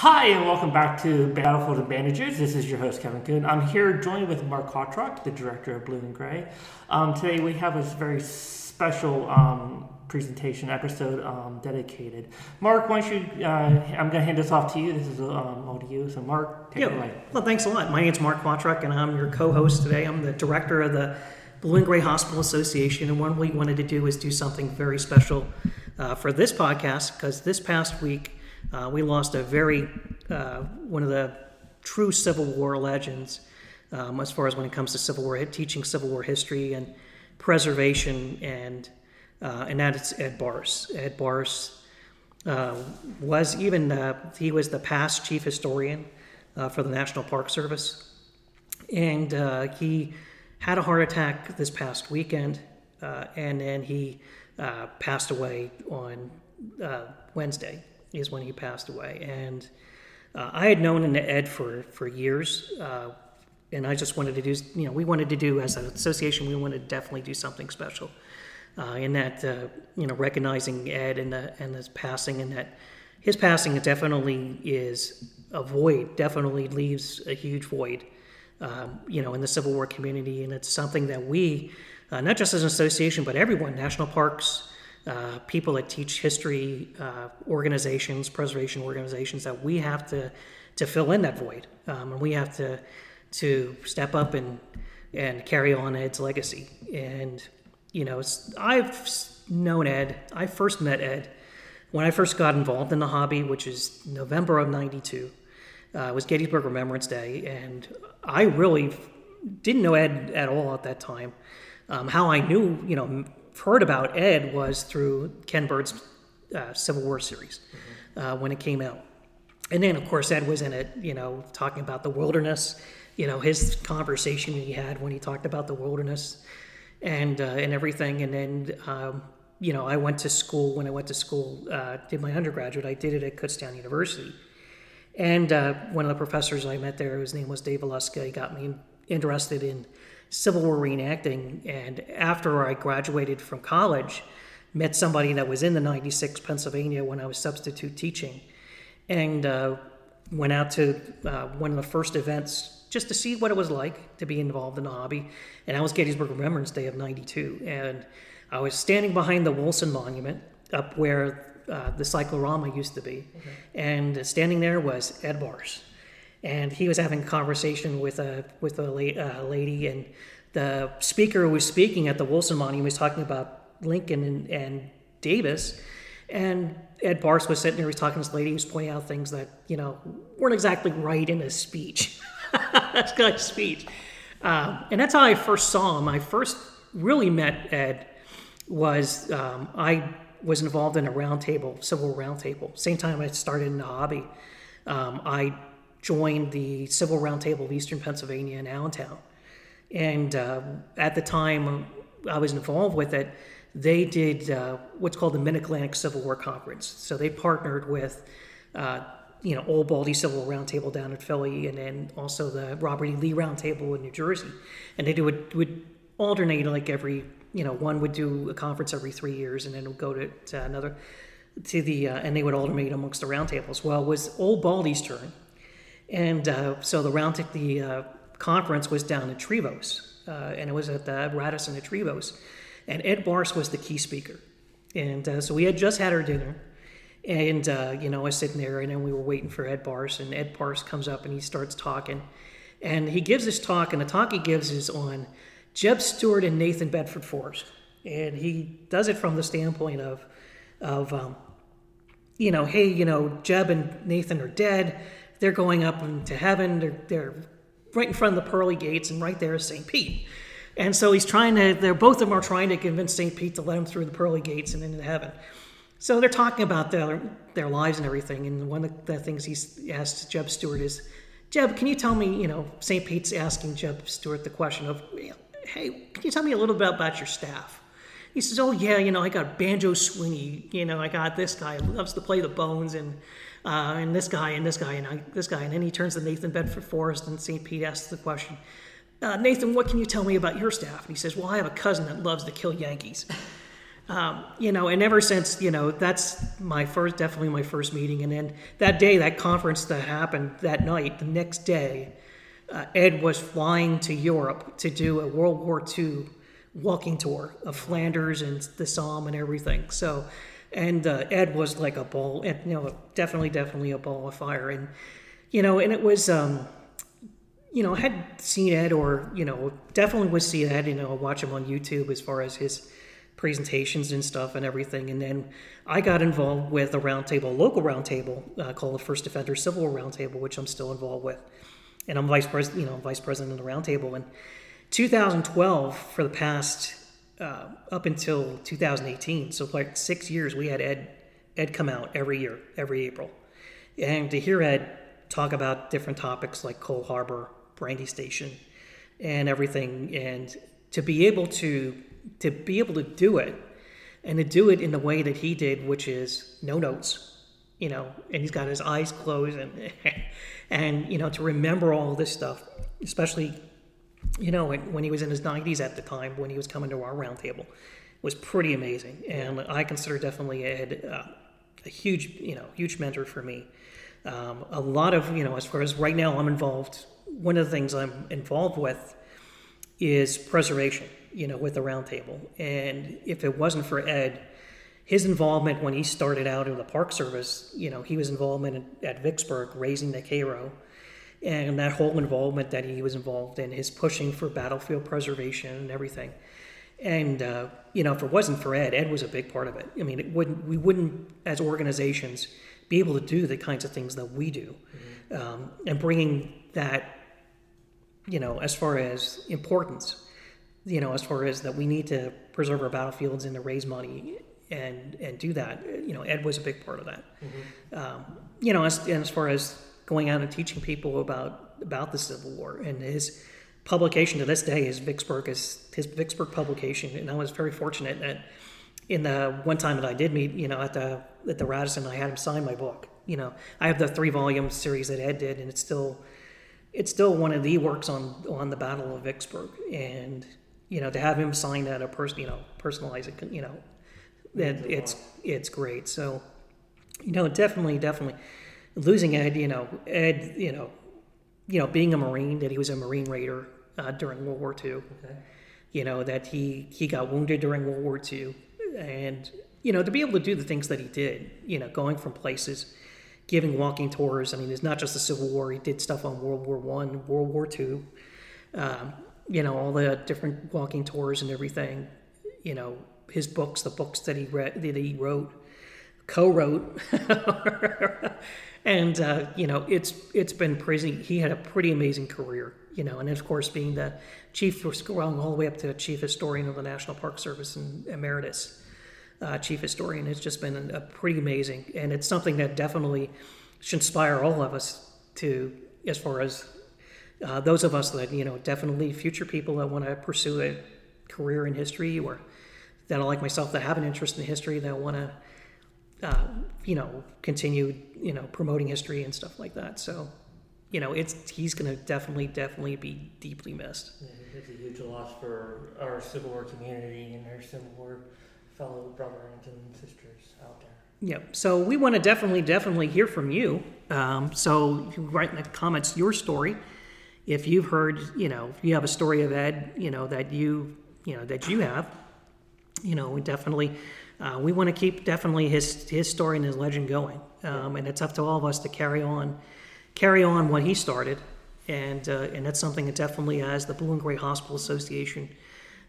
Hi, and welcome back to Battlefield and Bandages. This is your host, Kevin Kuhn. I'm here joined with Mark Kotrock, the director of Blue and Gray. Um, today we have a very special um, presentation episode um, dedicated. Mark, why don't you, uh, I'm going to hand this off to you. This is um, all to you. So, Mark, take yeah. it away. Well, thanks a lot. My name's Mark Kotrock, and I'm your co host today. I'm the director of the Blue and Gray Hospital Association, and what we wanted to do is do something very special uh, for this podcast because this past week, uh, we lost a very uh, one of the true Civil War legends um, as far as when it comes to Civil War teaching Civil War history and preservation and uh, and that is Ed Bearss. Ed Bearss uh, was even uh, he was the past chief historian uh, for the National Park Service, and he had a heart attack this past weekend, and then he passed away on Wednesday is when he passed away. And uh, I had known Ed for, for years, uh, and I just wanted to do, you know, we wanted to do, as an association, we wanted to definitely do something special. Uh, in that, uh, you know, recognizing Ed and, the, and his passing, and that his passing definitely is a void, definitely leaves a huge void, um, you know, in the Civil War community. And it's something that we, uh, not just as an association, but everyone, national parks, uh, people that teach history uh, organizations, preservation organizations, that we have to to fill in that void, um, and we have to to step up and and carry on Ed's legacy. And you know, I've known Ed. I first met Ed when I first got involved in the hobby, which is November of '92. Uh, was Gettysburg Remembrance Day, and I really didn't know Ed at all at that time. Um, how I knew, you know, heard about Ed was through Ken Burns' uh, Civil War series mm-hmm. uh, when it came out. And then, of course, Ed was in it, you know, talking about the wilderness, you know, his conversation he had when he talked about the wilderness and, uh, and everything. And then, um, you know, I went to school, when I went to school, uh, did my undergraduate, I did it at Kutztown University. And uh, one of the professors I met there, his name was Dave Valeska, he got me interested in Civil War reenacting. And after I graduated from college, met somebody that was in the 96 Pennsylvania when I was substitute teaching and uh, went out to uh, one of the first events just to see what it was like to be involved in the hobby. And that was Gettysburg Remembrance Day of 92. And I was standing behind the Wilson Monument up where uh, the cyclorama used to be. Okay. And standing there was Ed Bearss and he was having a conversation with a with a la- uh, lady, and the speaker was speaking at the Wilson Monument was talking about Lincoln and, and Davis, and Ed Bearss was sitting there, he was talking to this lady, he was pointing out things that you know weren't exactly right in his speech. that's guy's speech, um, and that's how I first saw him. I first really met Ed was um, I was involved in a roundtable, civil roundtable. Same time I started in the hobby. Um, I joined the Civil Roundtable of Eastern Pennsylvania in Allentown. And uh, at the time I was involved with it, they did uh, what's called the Mid Atlantic Civil War Conference. So they partnered with, uh, you know, Old Baldy Civil Roundtable down in Philly, and then also the Robert E. Lee Roundtable in New Jersey. And they would, would alternate like every, you know, one would do a conference every three years, and then would go to, to another, to the, uh, and they would alternate amongst the roundtables. Well, it was Old Baldy's turn and uh, so the round the uh, conference was down in Trevose, uh, and it was at the Radisson at Trevose, and Ed Bearss was the key speaker. And uh, so we had just had our dinner, and uh, you know I was sitting there, and then we were waiting for Ed Bearss, and Ed Bearss comes up and he starts talking, and he gives this talk, and the talk he gives is on Jeb Stuart and Nathan Bedford Forrest, and he does it from the standpoint of, of um, you know, hey, you know, Jeb and Nathan are dead they're going up into heaven. They're, they're right in front of the pearly gates, and right there is St. Pete. And so he's trying to, they're both of them are trying to convince St. Pete to let him through the pearly gates and into heaven. So they're talking about their, their lives and everything. And one of the things he asked Jeb Stuart is, Jeb, can you tell me, you know, St. Pete's asking Jeb Stuart the question of, hey, can you tell me a little bit about your staff? He says, oh, yeah, you know, I got Banjo Sweeney. You know, I got this guy who loves to play the bones. And uh, and this guy and this guy and this guy. And then he turns to Nathan Bedford Forrest and St. Pete asks the question, uh, Nathan, what can you tell me about your staff? And he says, Well, I have a cousin that loves to kill Yankees. um, you know, and ever since, you know, that's my first, definitely my first meeting. And then that day, that conference that happened that night, the next day, uh, Ed was flying to Europe to do a World War II walking tour of Flanders and the Somme and everything. So, and uh, Ed was like a ball, you know, definitely, definitely a ball of fire. And, you know, and it was, um, you know, I had seen Ed or, you know, definitely was see Ed, you know, watch him on YouTube as far as his presentations and stuff and everything. And then I got involved with a roundtable, local roundtable uh, called the First Defender Civil Roundtable, which I'm still involved with. And I'm vice president, you know, vice president of the roundtable. And 2012, for the past uh, up until 2018, so like six years, we had Ed Ed come out every year, every April, and to hear Ed talk about different topics like Cold Harbor, Brandy Station, and everything, and to be able to to be able to do it and to do it in the way that he did, which is no notes, you know, and he's got his eyes closed and and you know to remember all this stuff, especially you know when, when he was in his 90s at the time when he was coming to our roundtable, was pretty amazing, and I consider definitely Ed uh, a huge you know huge mentor for me. Um, a lot of you know as far as right now I'm involved. One of the things I'm involved with is preservation you know, with the roundtable. And if it wasn't for Ed, his involvement when he started out in the Park Service, you know, he was involvement at Vicksburg raising the Cairo, and that whole involvement that he was involved in, his pushing for battlefield preservation and everything. And uh, you know, if it wasn't for Ed, Ed was a big part of it. I mean, it wouldn't we wouldn't as organizations be able to do the kinds of things that we do, mm-hmm. um, and bringing that, you know, as far as importance you know, as far as that we need to preserve our battlefields and to raise money and and do that. You know, Ed was a big part of that. Mm-hmm. Um, you know, as, and as far as going out and teaching people about about the Civil War and his publication to this day is Vicksburg is his Vicksburg publication, and I was very fortunate that in the one time that I did meet, you know, at the at the Radisson, I had him sign my book. You know, I have the three volume series that Ed did, and it's still it's still one of the works on on the Battle of Vicksburg, and you know, to have him sign that a person, you know, personalize it, you know, that it's it's great. So, you know, definitely, definitely losing Ed, you know, Ed, you know, you know, being a Marine, that he was a Marine Raider uh, during World War II. Okay. You know that he he got wounded during World War II, and you know to be able to do the things that he did, you know, going from places, giving walking tours. I mean, it's not just the Civil War. He did stuff on World War One, World War Two. Um, you know all the different walking tours and everything you know his books the books that he read that he wrote co-wrote. And uh, you know it's it's been crazy he had a pretty amazing career you know and of course being the chief well, all the way up to chief historian of the national park service and emeritus uh, chief historian it's just been a pretty amazing and it's something that definitely should inspire all of us to as far as uh, those of us that you know definitely future people that want to pursue a career in history or that are like myself that have an interest in history that want to uh, you know continue you know promoting history and stuff like that so you know it's he's going to definitely definitely be deeply missed yeah, it's a huge loss for our civil war community and our civil war fellow brothers and sisters out there Yep. So we want to definitely, definitely hear from you. Um, so you write in the comments your story if you've heard, you know, if you have a story of Ed, you know, that you, you know, that you have, you know, we definitely, uh, we want to keep definitely his his story and his legend going, um, and it's up to all of us to carry on, carry on what he started, and uh, and that's something that definitely, as the Blue and Gray Hospital Association,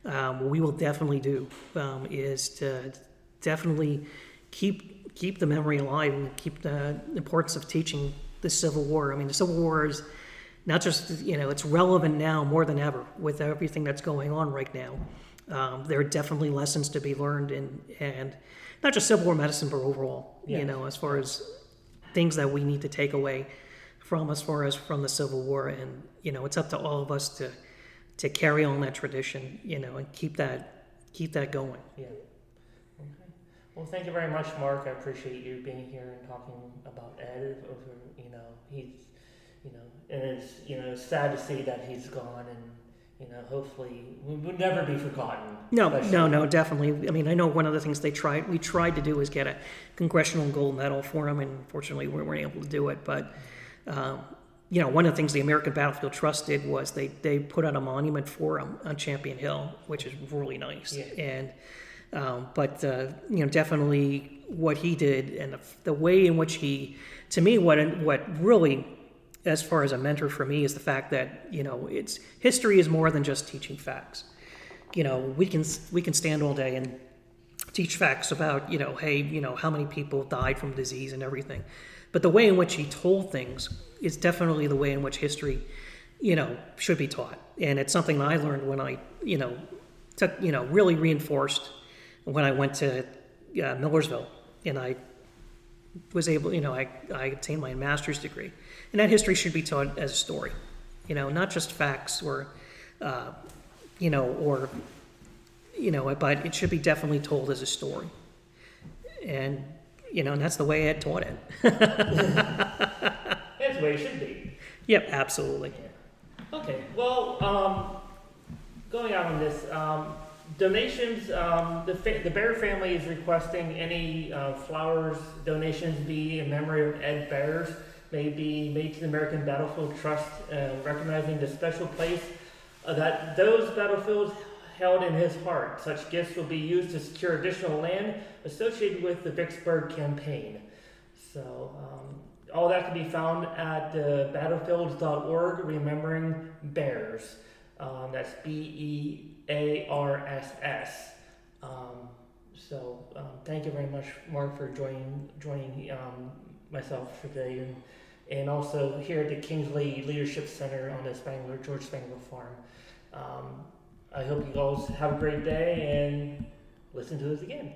um, we will definitely do um, is to definitely keep keep the memory alive and keep the importance of teaching the Civil War. I mean, the Civil War is not just you know it's relevant now more than ever with everything that's going on right now. Um, there are definitely lessons to be learned in and not just Civil War medicine, but overall, you know, as far as things that we need to take away from as far as from the Civil War, and you know, it's up to all of us to to carry on that tradition, you know, and keep that keep that going. Yeah. Okay. Well, thank you very much, Mark. I appreciate you being here and talking about Ed. Over, you know, he's you know, and it's you know sad to see that he's gone, and you know, hopefully we will never be forgotten. No, especially- no, no, definitely. I mean, I know one of the things they tried, we tried to do was get a congressional gold medal for him, and unfortunately, we weren't able to do it. But, um, you know, one of the things the American Battlefield Trust did was they, they put out a monument for him on Champion Hill, which is really nice. Yeah. And, um, but, uh, you know, definitely what he did and the, the way in which he, to me, what, what really as far as a mentor for me is the fact that you know it's history is more than just teaching facts. You know we can we can stand all day and teach facts about you know hey you know how many people died from disease and everything. But the way in which he told things is definitely the way in which history you know should be taught. And it's something i learned when i you know took you know really reinforced when i went to uh, millersville and i was able, you know, I, I obtained my master's degree. And that history should be taught as a story, you know, not just facts or, uh, you know, or, you know, but it should be definitely told as a story. And, you know, and that's the way Ed taught it. That's the way it should be. Yep, absolutely. Okay, well, um, going out on this, um, donations, um, the, fa- the Bear family is requesting any uh, flowers donations be in memory of Ed Bearss may be made to the American Battlefield Trust, uh, recognizing the special place uh, that those battlefields held in his heart. Such gifts will be used to secure additional land associated with the Vicksburg campaign. So, um, all that can be found at uh, battlefields.org, remembering Bearss. Um, that's B E A R S S. Um, so, um, thank you very much, Mark, for joining joining um, myself today, and, and also here at the Kingsley Leadership Center on the Spangler George Spangler Farm. Um, I hope you guys have a great day and listen to us again.